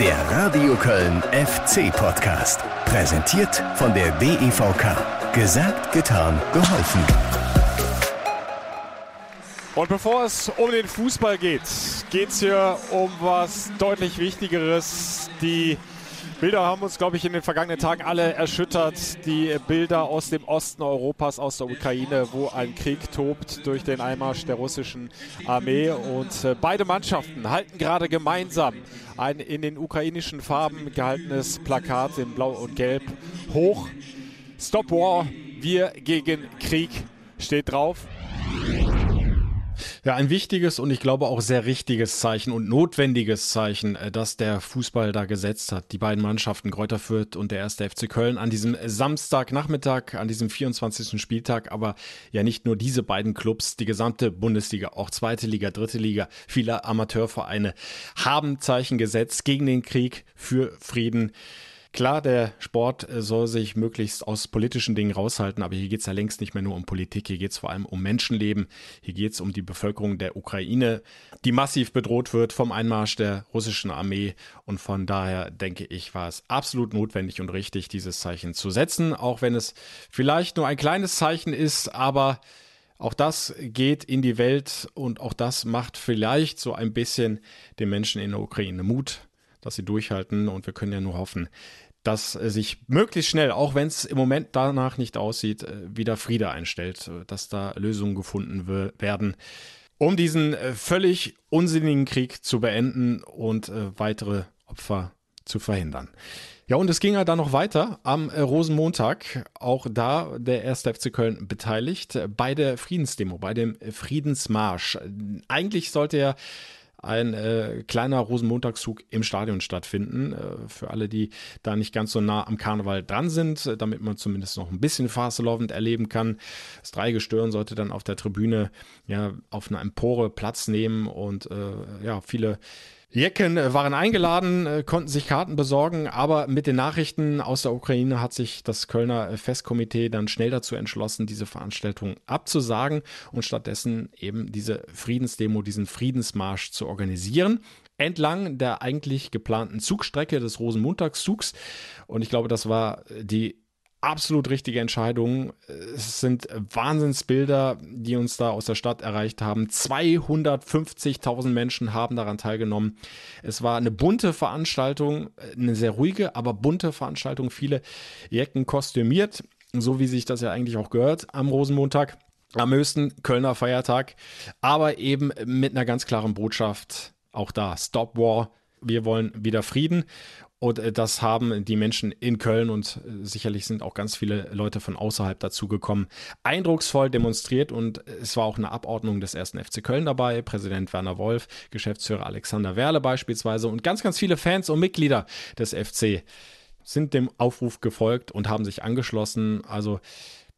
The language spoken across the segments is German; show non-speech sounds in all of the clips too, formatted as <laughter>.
Der Radio Köln FC Podcast. Präsentiert von der DEVK. Gesagt, getan, geholfen. Und bevor es um den Fußball geht, geht es hier um was deutlich Wichtigeres. Die Bilder haben uns, glaube ich, in den vergangenen Tagen alle erschüttert. Die Bilder aus dem Osten Europas, aus der Ukraine, wo ein Krieg tobt durch den Einmarsch der russischen Armee. Und äh, beide Mannschaften halten gerade gemeinsam ein in den ukrainischen Farben gehaltenes Plakat in Blau und Gelb hoch. Stop War, wir gegen Krieg steht drauf. Ja, ein wichtiges und ich glaube auch sehr richtiges Zeichen und notwendiges Zeichen, äh, das der Fußball da gesetzt hat. Die beiden Mannschaften Kräuter Fürth und der erste FC Köln an diesem Samstagnachmittag, an diesem 24. Spieltag, aber ja nicht nur diese beiden Clubs, die gesamte Bundesliga, auch zweite Liga, dritte Liga, viele Amateurvereine haben Zeichen gesetzt gegen den Krieg, für Frieden. Klar, der Sport äh, soll sich möglichst aus politischen Dingen raushalten, aber hier geht es ja längst nicht mehr nur um Politik, hier geht es vor allem um Menschenleben, hier geht es um die Bevölkerung der Ukraine, die massiv bedroht wird vom Einmarsch der russischen Armee. Und von daher denke ich, war es absolut notwendig und richtig, dieses Zeichen zu setzen, auch wenn es vielleicht nur ein kleines Zeichen ist, aber auch das geht in die Welt und auch das macht vielleicht so ein bisschen den Menschen in der Ukraine Mut dass sie durchhalten und wir können ja nur hoffen, dass sich möglichst schnell, auch wenn es im Moment danach nicht aussieht, äh, wieder Friede einstellt, äh, dass da Lösungen gefunden werden, um diesen äh, völlig unsinnigen Krieg zu beenden und weitere Opfer zu verhindern. Ja, und es ging ja dann noch weiter am Rosenmontag. Auch da der erste FC Köln beteiligt bei der Friedensdemo, bei dem Friedensmarsch. Eigentlich sollte ja ein äh, kleiner Rosenmontagszug im Stadion stattfinden. Äh, für alle, die da nicht ganz so nah am Karneval dran sind, äh, damit man zumindest noch ein bisschen Fastelovend erleben kann. Das Dreigestirn sollte dann auf der Tribüne ja auf einer Empore Platz nehmen und äh, ja, viele Jecken äh, waren eingeladen, äh, konnten sich Karten besorgen, aber mit den Nachrichten aus der Ukraine hat sich das Kölner äh, Festkomitee dann schnell dazu entschlossen, diese Veranstaltung abzusagen und stattdessen eben diese Friedensdemo, diesen Friedensmarsch zu organisieren entlang der eigentlich geplanten Zugstrecke des Rosenmontagszugs. Und ich glaube, das war die absolut richtige Entscheidung. Es sind Wahnsinnsbilder, die uns da aus der Stadt erreicht haben. 250.000 Menschen haben daran teilgenommen. Es war eine bunte Veranstaltung, eine sehr ruhige, aber bunte Veranstaltung. Viele Jecken kostümiert, so wie sich das ja eigentlich auch gehört am Rosenmontag, am höchsten Kölner Feiertag, aber eben mit einer ganz klaren Botschaft. Auch da, Stop War, wir wollen wieder Frieden. Und äh, das haben die Menschen in Köln und äh, sicherlich sind auch ganz viele Leute von außerhalb dazu gekommen, eindrucksvoll demonstriert. Und es war auch eine Abordnung des ersten FC Köln dabei. Präsident Werner Wolf, Geschäftsführer Alexander Werle beispielsweise und ganz, ganz viele Fans und Mitglieder des FC sind dem Aufruf gefolgt und haben sich angeschlossen. Also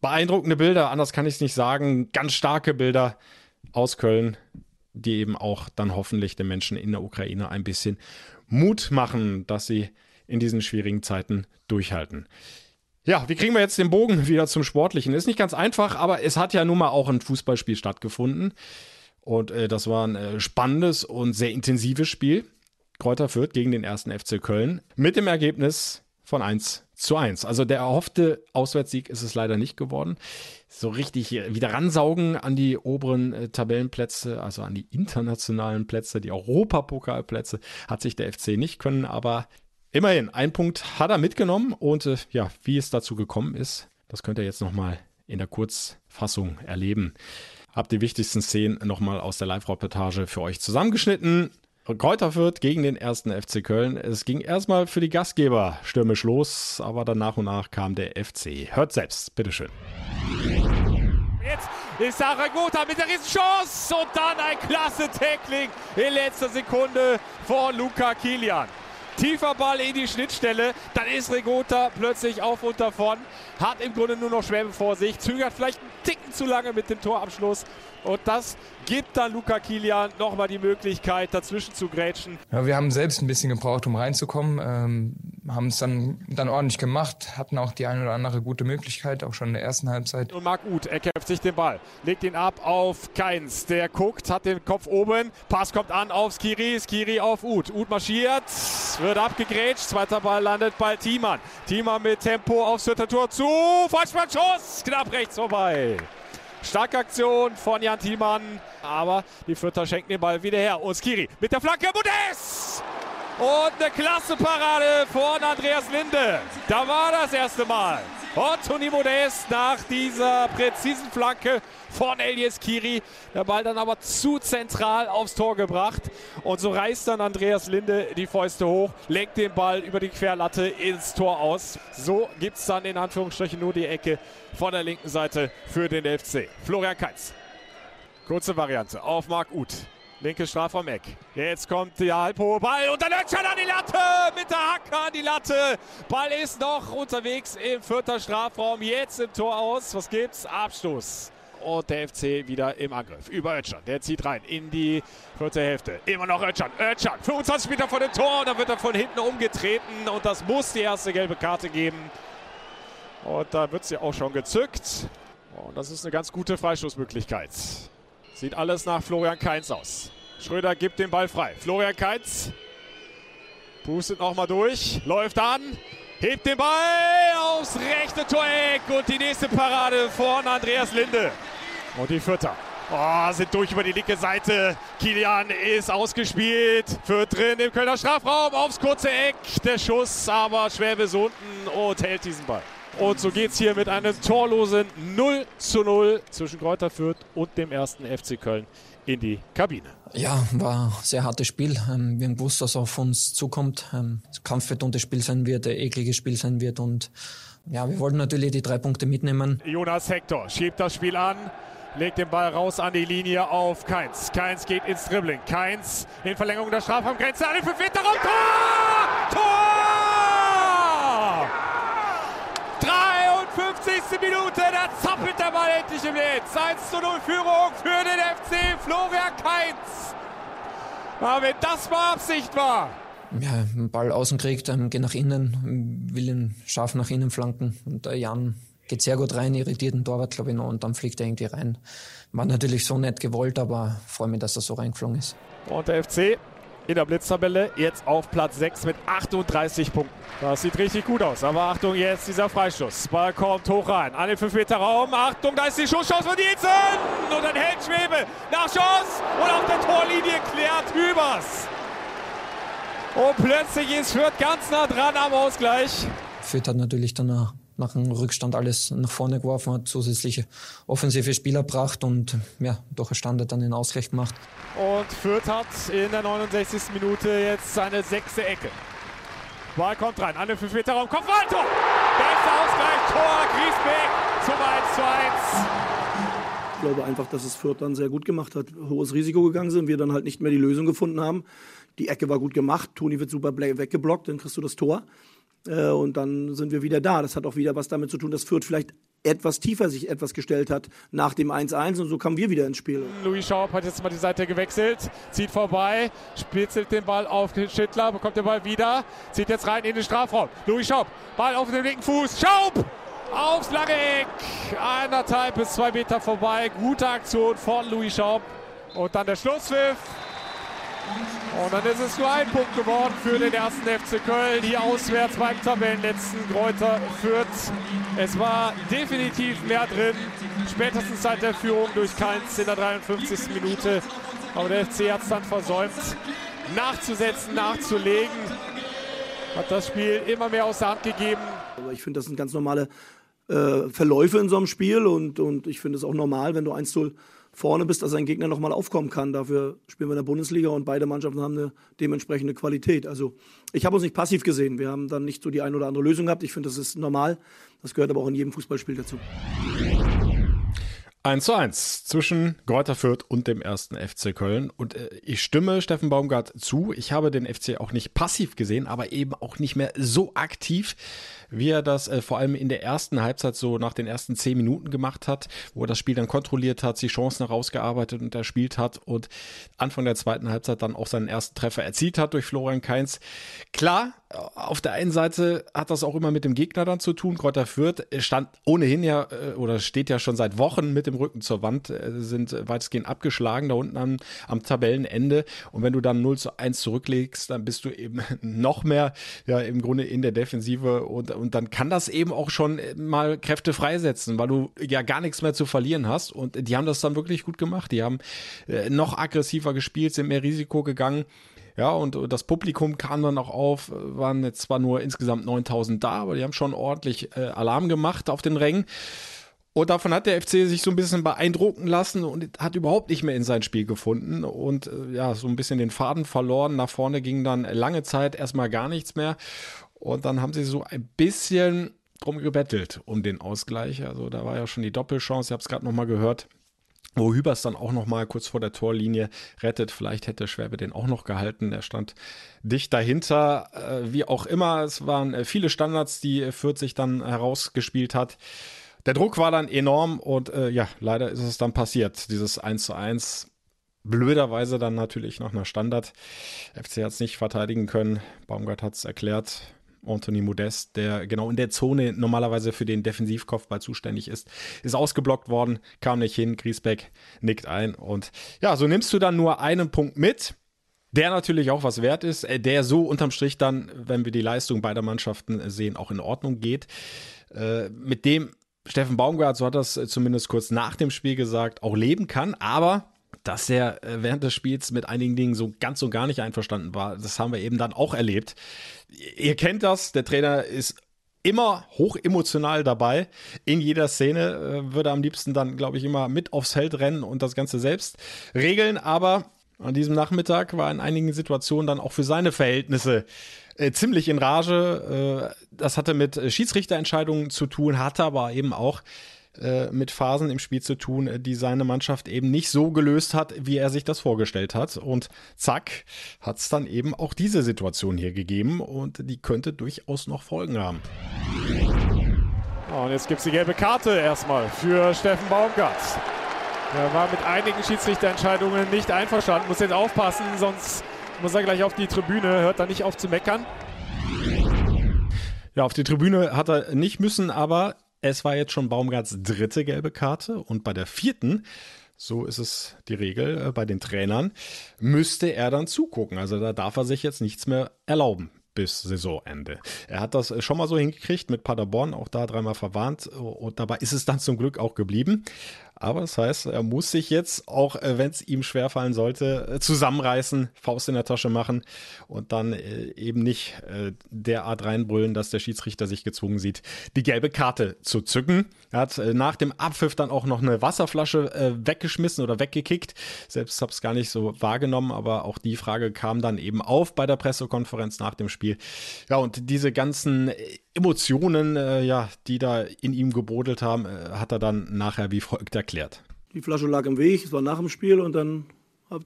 beeindruckende Bilder, anders kann ich es nicht sagen. Ganz starke Bilder aus Köln, die eben auch dann hoffentlich den Menschen in der Ukraine ein bisschen Mut machen, dass sie in diesen schwierigen Zeiten durchhalten. Ja, wie kriegen wir jetzt den Bogen wieder zum Sportlichen? Ist nicht ganz einfach, aber es hat ja nun mal auch ein Fußballspiel stattgefunden. Und äh, das war ein äh, spannendes und sehr intensives Spiel. Kräuter Fürth gegen den ersten FC Köln mit dem Ergebnis von 1 zu 1. Also der erhoffte Auswärtssieg ist es leider nicht geworden. So richtig wieder ransaugen an die oberen äh, Tabellenplätze, also an die internationalen Plätze, die Europapokalplätze, hat sich der FC nicht können, aber immerhin, ein Punkt hat er mitgenommen und äh, ja, wie es dazu gekommen ist, das könnt ihr jetzt nochmal in der Kurzfassung erleben. Hab die wichtigsten Szenen nochmal aus der Live-Reportage für euch zusammengeschnitten. Kräuter Fürth gegen den ersten FC Köln. Es ging erstmal für die Gastgeber stürmisch los, aber dann nach und nach kam der FC. Hört selbst, bitteschön. Jetzt ist Saragota mit der Riesenchance und dann ein klasse Tackling in letzter Sekunde von Luca Kilian. Tiefer Ball in die Schnittstelle, dann ist Regota plötzlich auf und davon, hat im Grunde nur noch Schwämme vor sich, zögert vielleicht einen Ticken zu lange mit dem Torabschluss und das gibt dann Luca Kilian nochmal die Möglichkeit, dazwischen zu grätschen. Ja, wir haben selbst ein bisschen gebraucht, um reinzukommen. Ähm, haben es dann, dann ordentlich gemacht, hatten auch die eine oder andere gute Möglichkeit, auch schon in der ersten Halbzeit. Und Marc Uth, er kämpft sich den Ball, legt ihn ab auf Keins, der guckt, hat den Kopf oben, Pass kommt an auf Skiri, Skiri auf Uth, Uth marschiert, wird abgegrätscht, zweiter Ball landet bei Thiemann, Thiemann mit Tempo aufs vierte Tor zu, Vollspannschuss, knapp rechts vorbei. Starke Aktion von Jan Thiemann, aber die Vierter schenken den Ball wieder her. Und Skiri mit der Flanke, Modest! Und eine klasse Parade von Andreas Linde. Da war das erste Mal. Toni Modest nach dieser präzisen Flanke von Elias Kiri. Der Ball dann aber zu zentral aufs Tor gebracht. Und so reißt dann Andreas Linde die Fäuste hoch, lenkt den Ball über die Querlatte ins Tor aus. So gibt es dann in Anführungsstrichen nur die Ecke von der linken Seite für den FC. Florian Keitz. Kurze Variante auf Marc Uth. Linke Strafraum-Eck. Jetzt kommt der halbhohe Ball und dann Ötschan an die Latte mit der Hacke an die Latte. Ball ist noch unterwegs im vierter Strafraum. Jetzt im Tor aus. Was gibt's? Abstoß. Und der FC wieder im Angriff. Über Ötschan. Der zieht rein in die vierte Hälfte. Immer noch Ötschan. Ötschan. 25 Meter vor dem Tor. Und dann wird er von hinten umgetreten. Und das muss die erste gelbe Karte geben. Und da wird sie auch schon gezückt. Und das ist eine ganz gute Freistoßmöglichkeit. Sieht alles nach Florian Kainz aus. Schröder gibt den Ball frei. Florian Kainz pustet nochmal durch, läuft an, hebt den Ball aufs rechte Toreck und die nächste Parade von Andreas Linde. Und die Vierter. Oh, sind durch über die linke Seite. Kilian ist ausgespielt. Führt drin im Kölner Strafraum aufs kurze Eck. Der Schuss, aber Schwäbe ist unten und hält diesen Ball. Und so geht es hier mit einem torlosen 0 zu 0 zwischen Kräuter Fürth und dem ersten FC Köln in die Kabine. Ja, war ein sehr hartes Spiel. Ähm, wir haben gewusst, dass auf uns zukommt. Ähm, kampfbetontes Spiel sein wird, ein ekliges Spiel sein wird und ja, wir wollten natürlich die drei Punkte mitnehmen. Jonas Hector schiebt das Spiel an, legt den Ball raus an die Linie auf Keins. Keins geht ins Dribbling. Keins in Verlängerung der Strafraumgrenze den 5 Meter Raum. Tor! Tor! 53. Minute, da zappelt der Ball endlich im Netz. 1 zu 0 Führung für den FC Florian Keins. Aber wenn das mal Absicht war. Ja, Ball außen kriegt, ähm, geht nach innen, will ihn scharf nach innen flanken. Und der Jan geht sehr gut rein, irritiert den Torwart, glaube ich, noch, und dann fliegt er irgendwie rein. War natürlich so nett gewollt, aber freue mich, dass er so reingeflogen ist. Und der FC in der Blitztabelle. Jetzt auf Platz 6 mit 38 Punkten. Das sieht richtig gut aus. Aber Achtung, jetzt dieser Freistoß. Ball kommt hoch rein. An den 5-Meter-Raum. Achtung, da ist die Schusschance von Jensen. Und dann hält Schwebe nach Chance. Und auf der Torlinie klärt Hübers. Und plötzlich ist Fürth ganz nah dran am Ausgleich. Fürth hat natürlich dann nach dem Rückstand alles nach vorne geworfen, hat zusätzliche offensive Spieler gebracht und ja, durch einen Standard dann den Ausgleich gemacht. Und Fürth hat in der 69. Minute jetzt seine sechste Ecke. Ball kommt rein, an den 5 Meter Raum, Kopfballtor! Bester Ausgleich, Tor, Griesbeck zum 1 zu 1. Ich glaube einfach, dass es Fürth dann sehr gut gemacht hat, hohes Risiko gegangen sind, wir dann halt nicht mehr die Lösung gefunden haben. Die Ecke war gut gemacht, Toni wird super weggeblockt, dann kriegst du das Tor. Äh, und dann sind wir wieder da. Das hat auch wieder was damit zu tun, dass Fürth vielleicht etwas tiefer sich etwas gestellt hat nach dem 1-1 und so kamen wir wieder ins Spiel. Louis Schaub hat jetzt mal die Seite gewechselt, zieht vorbei, spitzelt den Ball auf Schittler, bekommt den Ball wieder, zieht jetzt rein in den Strafraum. Louis Schaub, Ball auf den linken Fuß, Schaub! Aufs lange Eck, eineinhalb bis zwei Meter vorbei, gute Aktion von Louis Schaub. Und dann der Schlusspfiff. Und dann ist es nur ein Punkt geworden für den ersten FC Köln. Hier auswärts beim Tabellenletzten Kräuter führt. Es war definitiv mehr drin. Spätestens seit der Führung durch Keins in der 53. Minute. Aber der FC hat es dann versäumt, nachzusetzen, nachzulegen. Hat das Spiel immer mehr aus der Hand gegeben. Aber ich finde, das sind ganz normale äh, Verläufe in so einem Spiel. Und, und ich finde es auch normal, wenn du 1-0 vorne bist, dass ein Gegner nochmal aufkommen kann. Dafür spielen wir in der Bundesliga und beide Mannschaften haben eine dementsprechende Qualität. Also ich habe uns nicht passiv gesehen. Wir haben dann nicht so die eine oder andere Lösung gehabt. Ich finde, das ist normal. Das gehört aber auch in jedem Fußballspiel dazu. 1 zu 1 zwischen Greuther Fürth und dem ersten FC Köln. Und äh, ich stimme Steffen Baumgart zu. Ich habe den FC auch nicht passiv gesehen, aber eben auch nicht mehr so aktiv, wie er das äh, vor allem in der ersten Halbzeit so nach den ersten zehn Minuten gemacht hat, wo er das Spiel dann kontrolliert hat, die Chancen herausgearbeitet und erspielt hat und Anfang der zweiten Halbzeit dann auch seinen ersten Treffer erzielt hat durch Florian Kainz. Klar, auf der einen Seite hat das auch immer mit dem Gegner dann zu tun. Kräuter Fürth stand ohnehin ja äh, oder steht ja schon seit Wochen mit dem Rücken zur Wand, äh, sind weitestgehend abgeschlagen da unten am, am Tabellenende. Und wenn du dann 0 zu 1 zurücklegst, dann bist du eben <laughs> noch mehr ja im Grunde in der Defensive und, und dann kann das eben auch schon mal Kräfte freisetzen, weil du ja gar nichts mehr zu verlieren hast. Und die haben das dann wirklich gut gemacht. Die haben äh, noch aggressiver gespielt, sind mehr Risiko gegangen. Ja, und das Publikum kam dann auch auf, waren jetzt zwar nur insgesamt 9000 da, aber die haben schon ordentlich äh, Alarm gemacht auf den Rängen. Und davon hat der FC sich so ein bisschen beeindrucken lassen und hat überhaupt nicht mehr in sein Spiel gefunden und äh, ja, so ein bisschen den Faden verloren. Nach vorne ging dann lange Zeit erstmal gar nichts mehr. Und dann haben sie so ein bisschen drum gebettelt um den Ausgleich. Also da war ja schon die Doppelchance, ich habe es gerade nochmal gehört wo Hübers dann auch noch mal kurz vor der Torlinie rettet. Vielleicht hätte Schwerbe den auch noch gehalten. Er stand dicht dahinter. Äh, wie auch immer, es waren äh, viele Standards, die 40 dann herausgespielt hat. Der Druck war dann enorm und äh, ja, leider ist es dann passiert. Dieses 1 zu 1 blöderweise dann natürlich nach einer Standard. FC hat es nicht verteidigen können. Baumgart hat es erklärt. Anthony Modest, der genau in der Zone normalerweise für den Defensivkopfball zuständig ist, ist ausgeblockt worden, kam nicht hin, Griesbeck nickt ein und ja, so nimmst du dann nur einen Punkt mit, der natürlich auch was wert ist, äh, der so unterm Strich dann, wenn wir die Leistung beider Mannschaften sehen, auch in Ordnung geht, äh, mit dem Steffen Baumgart, so hat das zumindest kurz nach dem Spiel gesagt, auch leben kann, aber dass er äh, während des Spiels mit einigen Dingen so ganz und gar nicht einverstanden war. Das haben wir eben dann auch erlebt. Ihr kennt das, der Trainer ist immer hoch emotional dabei. In jeder Szene äh, würde am liebsten dann, glaube ich, immer mit aufs Feld rennen und das Ganze selbst regeln. Aber an diesem Nachmittag war in einigen Situationen dann auch für seine Verhältnisse äh, ziemlich in Rage. Äh, das hatte mit Schiedsrichterentscheidungen zu tun, hatte aber eben auch äh, mit Phasen im Spiel zu tun, äh, die seine Mannschaft eben nicht so gelöst hat, wie er sich das vorgestellt hat. Und zack, hat es dann eben auch diese Situation hier gegeben und die könnte durchaus noch Folgen haben. Und jetzt gibt es die gelbe Karte erstmal für Steffen Baumgart. Er war mit einigen Schiedsrichterentscheidungen nicht einverstanden, muss jetzt aufpassen, sonst muss er gleich auf die Tribüne, hört er nicht auf zu meckern. Ja, auf die Tribüne hat er nicht müssen, aber es war jetzt schon Baumgarts dritte gelbe Karte und bei der vierten, so ist es die Regel äh, bei den Trainern, müsste er dann zugucken. Also da darf er sich jetzt nichts mehr erlauben bis Saisonende. Er hat das schon mal so hingekriegt mit Paderborn, auch da dreimal verwarnt und dabei ist es dann zum Glück auch geblieben. Aber das heißt, er muss sich jetzt, auch äh, wenn es ihm schwerfallen sollte, äh, zusammenreißen, Faust in der Tasche machen und dann äh, eben nicht derart reinbrüllen, dass der Schiedsrichter sich gezwungen sieht, die gelbe Karte zu zücken. Er hat nach dem Abpfiff dann auch noch eine Wasserflasche weggeschmissen oder weggekickt. Selbst habe es gar nicht so wahrgenommen, aber auch die Frage kam dann eben auf bei der Pressekonferenz nach dem Spiel. Ja, und diese ganzen Emotionen, äh, ja, die da in ihm gebrodelt haben, äh, hat er dann nachher wie folgt erklärt. Die Flasche lag im Weg, es war nach dem Spiel und dann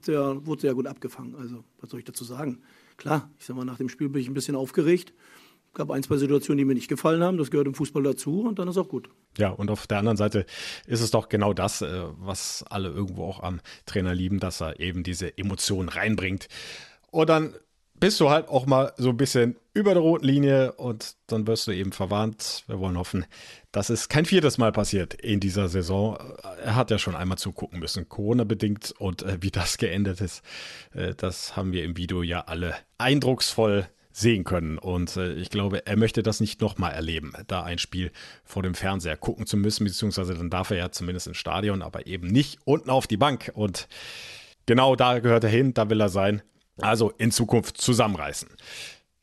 der, wurde sie ja gut abgefangen. Also, was soll ich dazu sagen? Klar, ich sag mal, nach dem Spiel bin ich ein bisschen aufgeregt. Es gab ein, zwei Situationen, die mir nicht gefallen haben. Das gehört im Fußball dazu und dann ist auch gut. Ja, und auf der anderen Seite ist es doch genau das, äh, was alle irgendwo auch am Trainer lieben, dass er eben diese Emotionen reinbringt. Und dann bist du halt auch mal so ein bisschen über der roten Linie und dann wirst du eben verwarnt. Wir wollen hoffen, dass es kein viertes Mal passiert in dieser Saison. Er hat ja schon einmal zugucken müssen, Corona-bedingt und äh, wie das geendet ist, äh, das haben wir im Video ja alle eindrucksvoll sehen können. Und äh, ich glaube, er möchte das nicht nochmal erleben, da ein Spiel vor dem Fernseher gucken zu müssen, beziehungsweise dann darf er ja zumindest ins Stadion, aber eben nicht unten auf die Bank. Und genau da gehört er hin, da will er sein. Also in Zukunft zusammenreißen.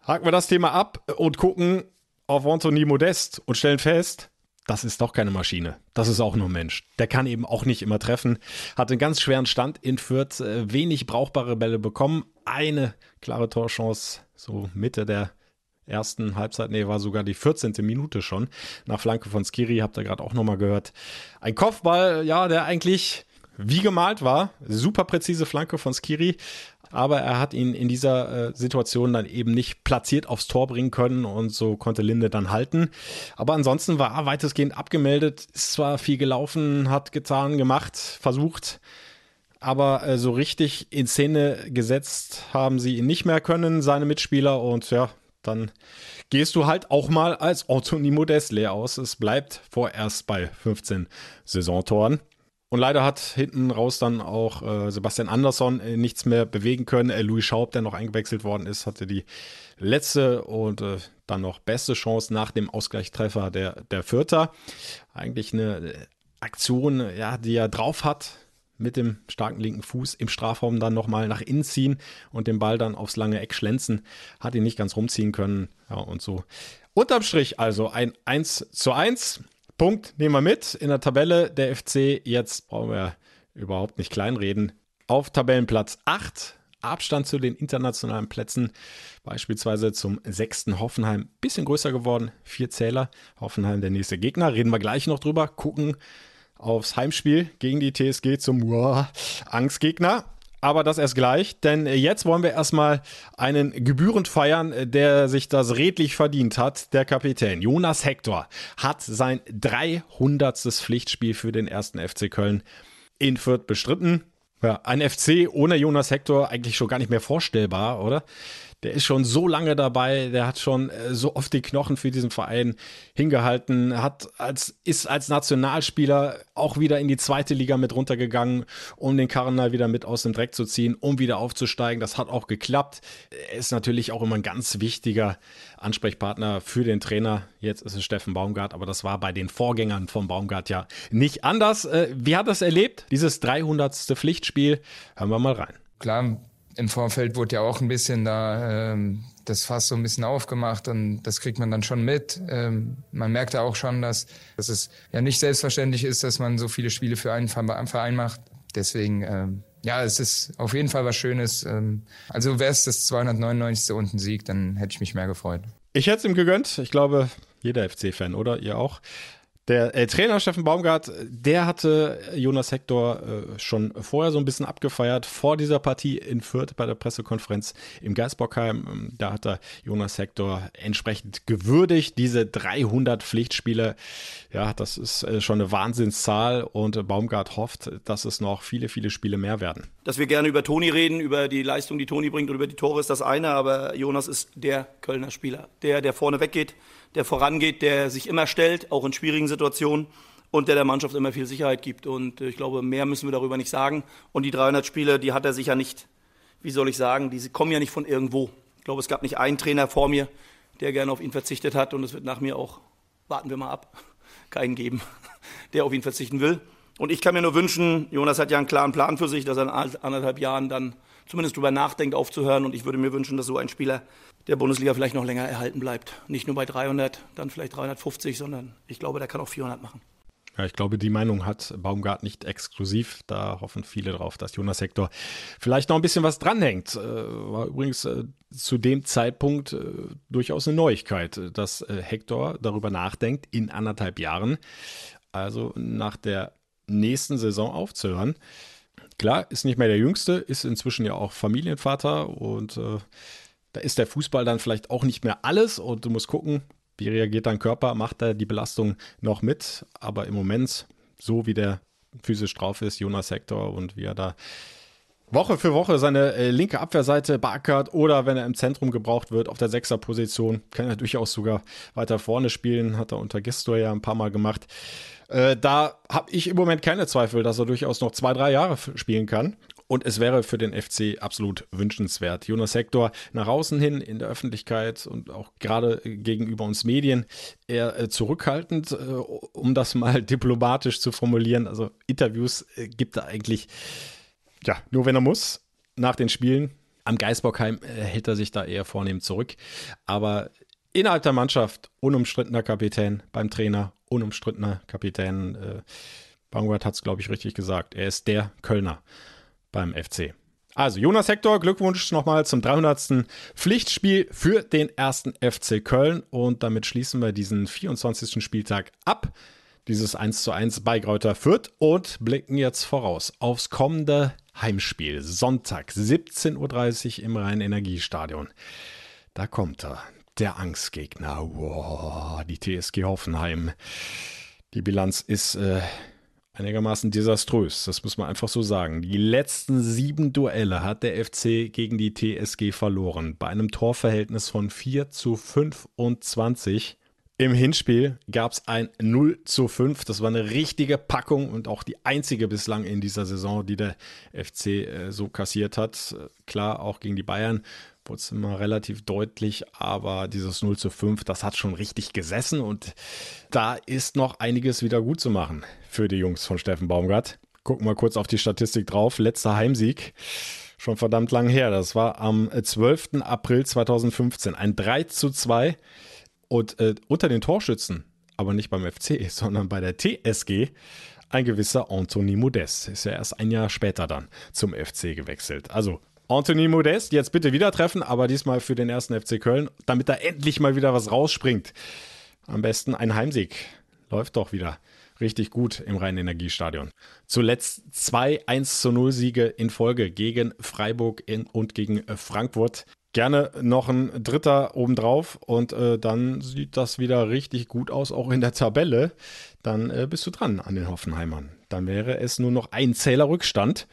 Haken wir das Thema ab und gucken auf Anthony Modest und stellen fest, das ist doch keine Maschine. Das ist auch nur ein Mensch. Der kann eben auch nicht immer treffen. Hat einen ganz schweren Stand in Fürth, äh, wenig brauchbare Bälle bekommen. Eine klare Torchance, so Mitte der ersten Halbzeit, nee, war sogar die 14. Minute schon. Nach Flanke von Skiri, habt ihr gerade auch nochmal gehört. Ein Kopfball, ja, der eigentlich wie gemalt war. Super präzise Flanke von Skiri aber er hat ihn in dieser äh, Situation dann eben nicht platziert aufs Tor bringen können und so konnte Linde dann halten. Aber ansonsten war er weitestgehend abgemeldet, ist zwar viel gelaufen, hat getan, gemacht, versucht, aber äh, so richtig in Szene gesetzt haben sie ihn nicht mehr können, seine Mitspieler und ja, dann gehst du halt auch mal als Anthony Modest leer aus. Es bleibt vorerst bei 15 Saisontoren. Und leider hat hinten raus dann auch äh, Sebastian Andersson äh, nichts mehr bewegen können. Äh, Louis Schaub, der noch eingewechselt worden ist, hatte die letzte und äh, dann noch beste Chance nach dem Ausgleichstreffer der, der Vierter. Eigentlich eine äh, Aktion, ja, die er drauf hat, mit dem starken linken Fuß im Strafraum dann nochmal nach innen ziehen und den Ball dann aufs lange Eck schlänzen. Hat ihn nicht ganz rumziehen können. Ja, und so. Unterm Strich also ein 1 zu 1. Punkt nehmen wir mit in der Tabelle der FC. Jetzt brauchen wir überhaupt nicht kleinreden. Auf Tabellenplatz 8, Abstand zu den internationalen Plätzen, beispielsweise zum sechsten Hoffenheim, bisschen größer geworden, vier Zähler. Hoffenheim der nächste Gegner, reden wir gleich noch drüber, gucken aufs Heimspiel gegen die TSG zum wow, Angstgegner. Aber das erst gleich, denn jetzt wollen wir erstmal einen gebührend feiern, der sich das redlich verdient hat. Der Kapitän Jonas Hector hat sein 300. Pflichtspiel für den ersten FC Köln in Fürth bestritten. Ja, ein FC ohne Jonas Hector eigentlich schon gar nicht mehr vorstellbar, oder? Der ist schon so lange dabei, der hat schon äh, so oft die Knochen für diesen Verein hingehalten, hat als, ist als Nationalspieler auch wieder in die zweite Liga mit runtergegangen, um den Karrenal wieder mit aus dem Dreck zu ziehen, um wieder aufzusteigen. Das hat auch geklappt. Er ist natürlich auch immer ein ganz wichtiger Ansprechpartner für den Trainer. Jetzt ist es Steffen Baumgart, aber das war bei den Vorgängern von Baumgart ja nicht anders. Äh, wie hat das erlebt, dieses 300. Pflichtspiel? Hören wir mal rein. Klar, im Vorfeld wurde ja auch ein bisschen da ähm, das Fass so ein bisschen aufgemacht und das kriegt man dann schon mit. Ähm, man merkt ja auch schon, dass, dass es ja nicht selbstverständlich ist, dass man so viele Spiele für einen Verein macht. Deswegen, ähm, ja, es ist auf jeden Fall was Schönes. Ähm, also wäre es das 299. und ein Sieg, dann hätte ich mich mehr gefreut. Ich hätte es ihm gegönnt. Ich glaube, jeder FC-Fan, oder? Ihr auch. Der äh, Trainer Steffen Baumgart, der hatte Jonas Hector äh, schon vorher so ein bisschen abgefeiert, vor dieser Partie in Fürth bei der Pressekonferenz im Geisbockheim. Ähm, da hat er Jonas Hector entsprechend gewürdigt. Diese 300 Pflichtspiele, ja, das ist äh, schon eine Wahnsinnszahl und Baumgart hofft, dass es noch viele, viele Spiele mehr werden. Dass wir gerne über Toni reden, über die Leistung, die Toni bringt und über die Tore ist das eine, aber Jonas ist der Kölner Spieler, der, der vorne weggeht der vorangeht, der sich immer stellt, auch in schwierigen Situationen und der der Mannschaft immer viel Sicherheit gibt. Und äh, ich glaube, mehr müssen wir darüber nicht sagen. Und die 300 Spiele, die hat er sicher nicht, wie soll ich sagen, die kommen ja nicht von irgendwo. Ich glaube, es gab nicht einen Trainer vor mir, der gerne auf ihn verzichtet hat und es wird nach mir auch, warten wir mal ab, <laughs> keinen geben, <laughs> der auf ihn verzichten will. Und ich kann mir nur wünschen, Jonas hat ja einen klaren Plan für sich, dass er in anderthalb Jahren dann zumindest darüber nachdenkt, aufzuhören. Und ich würde mir wünschen, dass so ein Spieler der Bundesliga vielleicht noch länger erhalten bleibt. Nicht nur bei 300, dann vielleicht 350, sondern ich glaube, der kann auch 400 machen. Ja, ich glaube, die Meinung hat Baumgart nicht exklusiv. Da hoffen viele drauf, dass Jonas Hector vielleicht noch ein bisschen was dranhängt. Äh, war übrigens äh, zu dem Zeitpunkt äh, durchaus eine Neuigkeit, dass Hector darüber nachdenkt, in anderthalb Jahren, also nach der nächsten Saison aufzuhören. Klar, ist nicht mehr der Jüngste, ist inzwischen ja auch Familienvater und äh, da ist der Fußball dann vielleicht auch nicht mehr alles und du musst gucken, wie reagiert dein Körper, macht er die Belastung noch mit. Aber im Moment, so wie der physisch drauf ist, Jonas Hector und wie er da Woche für Woche seine äh, linke Abwehrseite beackert oder wenn er im Zentrum gebraucht wird, auf der Sechserposition, kann er durchaus sogar weiter vorne spielen, hat er unter Gestor ja ein paar Mal gemacht. Äh, da habe ich im Moment keine Zweifel, dass er durchaus noch zwei, drei Jahre spielen kann. Und es wäre für den FC absolut wünschenswert. Jonas Hector nach außen hin in der Öffentlichkeit und auch gerade gegenüber uns Medien eher äh, zurückhaltend, äh, um das mal <laughs> diplomatisch zu formulieren. Also Interviews äh, gibt er eigentlich, ja, nur wenn er muss, nach den Spielen. Am Geisbockheim hält er sich da eher vornehm zurück. Aber innerhalb der Mannschaft unumstrittener Kapitän, beim Trainer unumstrittener Kapitän. Äh, Baumgart hat es, glaube ich, richtig gesagt. Er ist der Kölner beim FC. Also Jonas Hector, Glückwunsch nochmal zum 300. Pflichtspiel für den ersten FC Köln und damit schließen wir diesen 24. Spieltag ab. Dieses 1 zu 1 bei Gräuter Fürth und blicken jetzt voraus aufs kommende Heimspiel. Sonntag 17.30 Uhr im Rhein-Energiestadion. Da kommt er, der Angstgegner. Wow, die TSG Hoffenheim. Die Bilanz ist äh, einigermaßen desaströs. Das muss man einfach so sagen. Die letzten sieben Duelle hat der FC gegen die TSG verloren. Bei einem Torverhältnis von 4 zu 25. Im Hinspiel gab es ein 0 zu 5. Das war eine richtige Packung und auch die einzige bislang in dieser Saison, die der FC äh, so kassiert hat. Klar, auch gegen die Bayern wurde es immer relativ deutlich, aber dieses 0 zu 5, das hat schon richtig gesessen und da ist noch einiges wieder gut zu machen für die Jungs von Steffen Baumgart. Gucken wir kurz auf die Statistik drauf. Letzter Heimsieg. Schon verdammt lang her. Das war am 12. April 2015. Ein 3 zu 2. Und äh, unter den Torschützen, aber nicht beim FC, <laughs> sondern bei der TSG, ein gewisser Anthony Modest. Ist ja erst ein Jahr später dann zum FC gewechselt. Also Anthony Modest jetzt bitte wieder treffen, aber diesmal für den ersten FC Köln, damit da endlich mal wieder was rausspringt. Am besten ein Heimsieg. Läuft doch wieder richtig gut im Rhein-Energiestadion. Zuletzt zwei 1 zu 0 Siege in Folge gegen Freiburg und gegen Frankfurt. Gerne noch ein dritter obendrauf und äh, dann sieht das wieder richtig gut aus, auch in der Tabelle. Dann äh, bist du dran an den Hoffenheimern. Dann wäre es nur noch ein Zählerrückstand.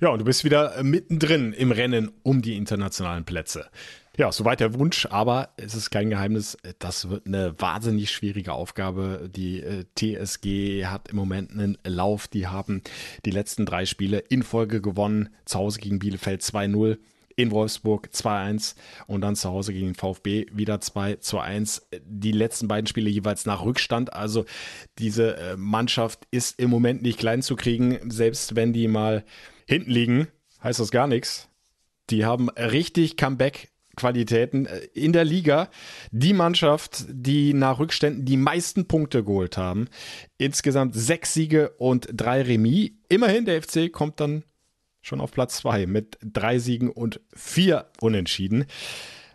Ja, und du bist wieder mittendrin im Rennen um die internationalen Plätze. Ja, soweit der Wunsch, aber es ist kein Geheimnis, das wird eine wahnsinnig schwierige Aufgabe. Die äh, TSG hat im Moment einen Lauf, die haben die letzten drei Spiele in Folge gewonnen. Zu Hause gegen Bielefeld 2-0, in Wolfsburg 2-1 und dann zu Hause gegen VfB wieder 2 1. Die letzten beiden Spiele jeweils nach Rückstand. Also diese äh, Mannschaft ist im Moment nicht klein zu kriegen, selbst wenn die mal hinten liegen, heißt das gar nichts. Die haben richtig Comeback Qualitäten äh, in der Liga. Die Mannschaft, die nach Rückständen die meisten Punkte geholt haben. Insgesamt sechs Siege und drei Remis. Immerhin, der FC kommt dann schon auf Platz zwei mit drei Siegen und vier Unentschieden.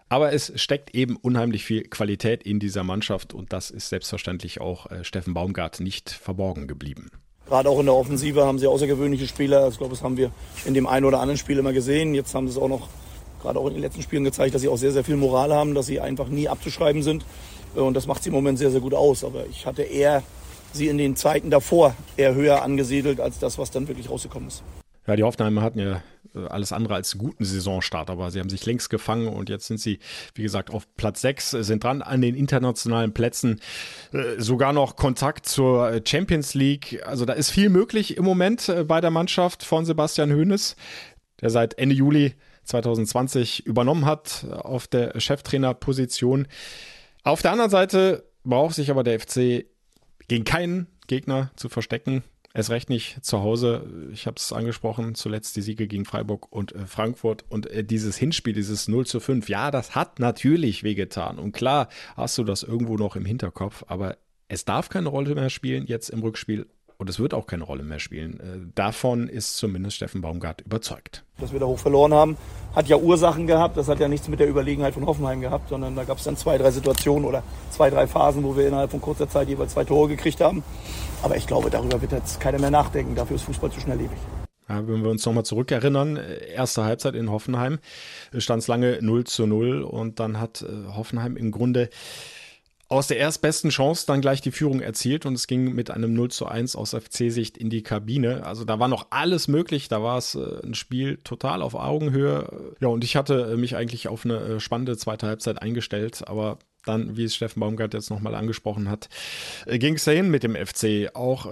Aber es steckt eben unheimlich viel Qualität in dieser Mannschaft und das ist selbstverständlich auch äh, Steffen Baumgart nicht verborgen geblieben. Gerade auch in der Offensive haben sie außergewöhnliche Spieler. Ich glaube, das haben wir in dem einen oder anderen Spiel immer gesehen. Jetzt haben sie es auch noch, gerade auch in den letzten Spielen gezeigt, dass sie auch sehr, sehr viel Moral haben, dass sie einfach nie abzuschreiben sind. Und das macht sie im Moment sehr, sehr gut aus. Aber ich hatte eher sie in den Zeiten davor eher höher angesiedelt als das, was dann wirklich rausgekommen ist. Ja, die Hoffenheimer hatten ja äh, alles andere als guten Saisonstart, aber sie haben sich längst gefangen und jetzt sind sie, wie gesagt, auf Platz 6, sind dran an den internationalen Plätzen, äh, sogar noch Kontakt zur Champions League. Also da ist viel möglich im Moment äh, bei der Mannschaft von Sebastian Hoeneß, der seit Ende Juli 2020 übernommen hat auf der Cheftrainerposition. Auf der anderen Seite braucht sich aber der FC gegen keinen Gegner zu verstecken. Es recht nicht zu Hause. Ich habe es angesprochen, zuletzt die Siege gegen Freiburg und äh, Frankfurt und äh, dieses Hinspiel, dieses 0 zu 5. Ja, das hat natürlich wehgetan. Und klar hast du das irgendwo noch im Hinterkopf, aber es darf keine Rolle mehr spielen jetzt im Rückspiel und es wird auch keine Rolle mehr spielen. Äh, davon ist zumindest Steffen Baumgart überzeugt. Dass wir da hoch verloren haben, hat ja Ursachen gehabt. Das hat ja nichts mit der Überlegenheit von Hoffenheim gehabt, sondern da gab es dann zwei, drei Situationen oder zwei, drei Phasen, wo wir innerhalb von kurzer Zeit jeweils zwei Tore gekriegt haben. Aber ich glaube, darüber wird jetzt keiner mehr nachdenken. Dafür ist Fußball zu schnelllebig. Ja, wenn wir uns nochmal zurückerinnern, äh, erste Halbzeit in Hoffenheim stand es lange 0 zu 0 und dann hat äh, Hoffenheim im Grunde aus der erstbesten Chance dann gleich die Führung erzielt und es ging mit einem 0 zu 1 aus FC-Sicht in die Kabine. Also da war noch alles möglich, da war es äh, ein Spiel total auf Augenhöhe. Ja, und ich hatte mich eigentlich auf eine äh, spannende zweite Halbzeit eingestellt, aber dann, wie es Steffen Baumgart jetzt nochmal angesprochen hat, äh, ging es dahin mit dem FC. Auch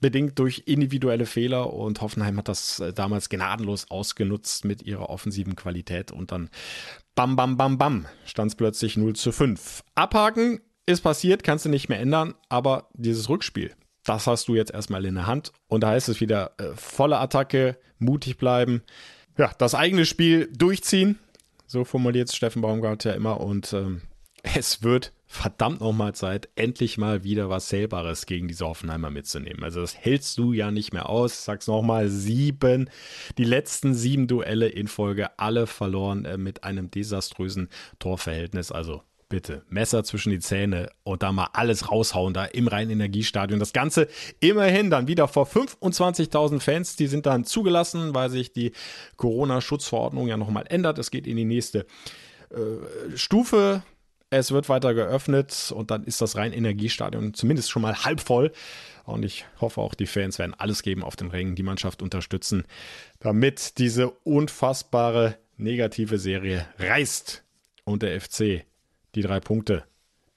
bedingt durch individuelle Fehler und Hoffenheim hat das damals gnadenlos ausgenutzt mit ihrer offensiven Qualität und dann Bam, bam, bam, bam, stand es plötzlich 0 zu 5. Abhaken ist passiert, kannst du nicht mehr ändern, aber dieses Rückspiel, das hast du jetzt erstmal in der Hand. Und da heißt es wieder äh, volle Attacke, mutig bleiben, ja, das eigene Spiel durchziehen. So formuliert es Steffen Baumgart ja immer. Und ähm, es wird verdammt nochmal Zeit, endlich mal wieder was Zählbares gegen diese Hoffenheimer mitzunehmen. Also das hältst du ja nicht mehr aus. Sag's nochmal, sieben, die letzten sieben Duelle in Folge, alle verloren äh, mit einem desaströsen Torverhältnis. Also bitte, Messer zwischen die Zähne und da mal alles raushauen da im Rhein-Energiestadion. Das Ganze immerhin dann wieder vor 25.000 Fans. Die sind dann zugelassen, weil sich die Corona-Schutzverordnung ja nochmal ändert. Es geht in die nächste äh, Stufe Es wird weiter geöffnet und dann ist das Rhein-Energiestadion zumindest schon mal halb voll. Und ich hoffe auch, die Fans werden alles geben auf den Rängen, die Mannschaft unterstützen, damit diese unfassbare negative Serie reißt und der FC die drei Punkte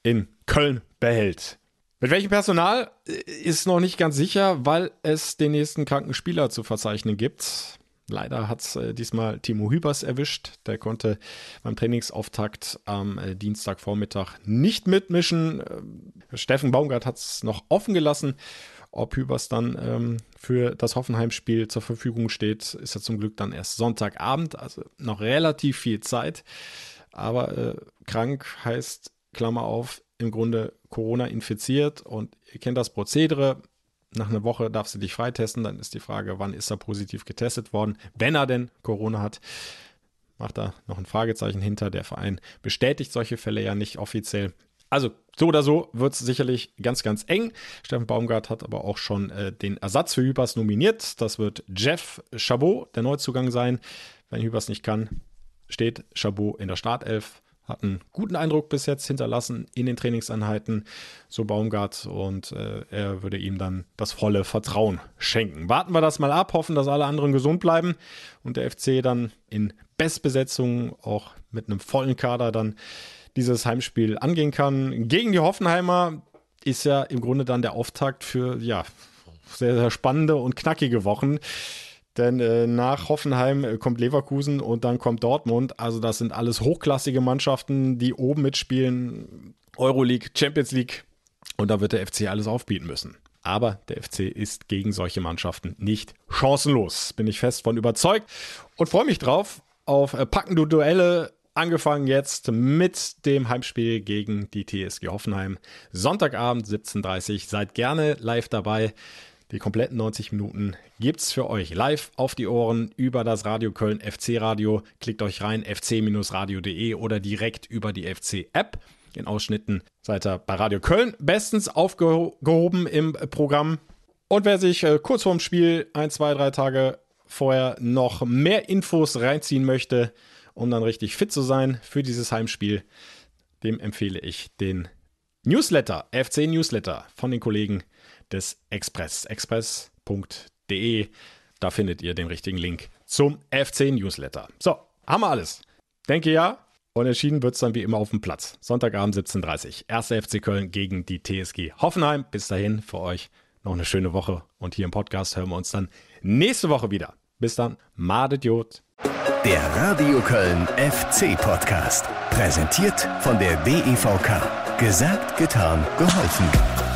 in Köln behält. Mit welchem Personal äh, ist noch nicht ganz sicher, weil es den nächsten kranken Spieler zu verzeichnen gibt. Leider hat es äh, diesmal Timo Hübers erwischt. Der konnte beim Trainingsauftakt am äh, Dienstagvormittag nicht mitmischen. Äh, Steffen Baumgart hat es noch offen gelassen. Ob Hübers dann ähm, für das Hoffenheim-Spiel zur Verfügung steht, ist ja zum Glück dann erst Sonntagabend, also noch relativ viel Zeit. Aber äh, krank heißt, Klammer auf, im Grunde Corona infiziert und ihr kennt das Prozedere. Nach einer Woche darfst du dich freitesten. Dann ist die Frage, wann ist er positiv getestet worden? Wenn er denn Corona hat, macht da noch ein Fragezeichen hinter. Der Verein bestätigt solche Fälle ja nicht offiziell. Also so oder so wird es sicherlich ganz, ganz eng. Steffen Baumgart hat aber auch schon äh, den Ersatz für Hübers nominiert. Das wird Jeff Chabot, der Neuzugang sein. Wenn Hübers nicht kann, steht Chabot in der Startelf hat einen guten Eindruck bis jetzt hinterlassen in den Trainingseinheiten, so Baumgart, und äh, er würde ihm dann das volle Vertrauen schenken. Warten wir das mal ab, hoffen, dass alle anderen gesund bleiben und der FC dann in Bestbesetzung auch mit einem vollen Kader dann dieses Heimspiel angehen kann. Gegen die Hoffenheimer ist ja im Grunde dann der Auftakt für ja sehr, sehr spannende und knackige Wochen. Denn äh, nach Hoffenheim äh, kommt Leverkusen und dann kommt Dortmund. Also das sind alles hochklassige Mannschaften, die oben mitspielen. Euroleague, Champions League. Und da wird der FC alles aufbieten müssen. Aber der FC ist gegen solche Mannschaften nicht chancenlos. Bin ich fest von überzeugt und freue mich drauf auf äh, packende Duelle. Angefangen jetzt mit dem Heimspiel gegen die TSG Hoffenheim. Sonntagabend 17.30 Uhr. Seid gerne live dabei. Die kompletten 90 Minuten gibt's für euch live auf die Ohren über das Radio Köln FC Radio. Klickt euch rein fc-radio.de oder direkt über die FC App. In Ausschnitten seid ihr bei Radio Köln bestens aufgehoben im Programm. Und wer sich äh, kurz vorm Spiel ein, zwei, drei Tage vorher noch mehr Infos reinziehen möchte, um dann richtig fit zu sein für dieses Heimspiel, dem empfehle ich den Newsletter, FC Newsletter von den Kollegen des Express. Express.de. Da findet ihr den richtigen Link zum FC Newsletter. So, haben wir alles. Denke ja. Und entschieden wird es dann wie immer auf dem Platz. Sonntagabend 17.30 Uhr. Erster FC Köln gegen die TSG Hoffenheim. Bis dahin für euch noch eine schöne Woche. Und hier im Podcast hören wir uns dann nächste Woche wieder. Bis dann. Madet Jod. Der Radio Köln FC Podcast. Präsentiert von der DEVK. Gesagt, getan, geholfen.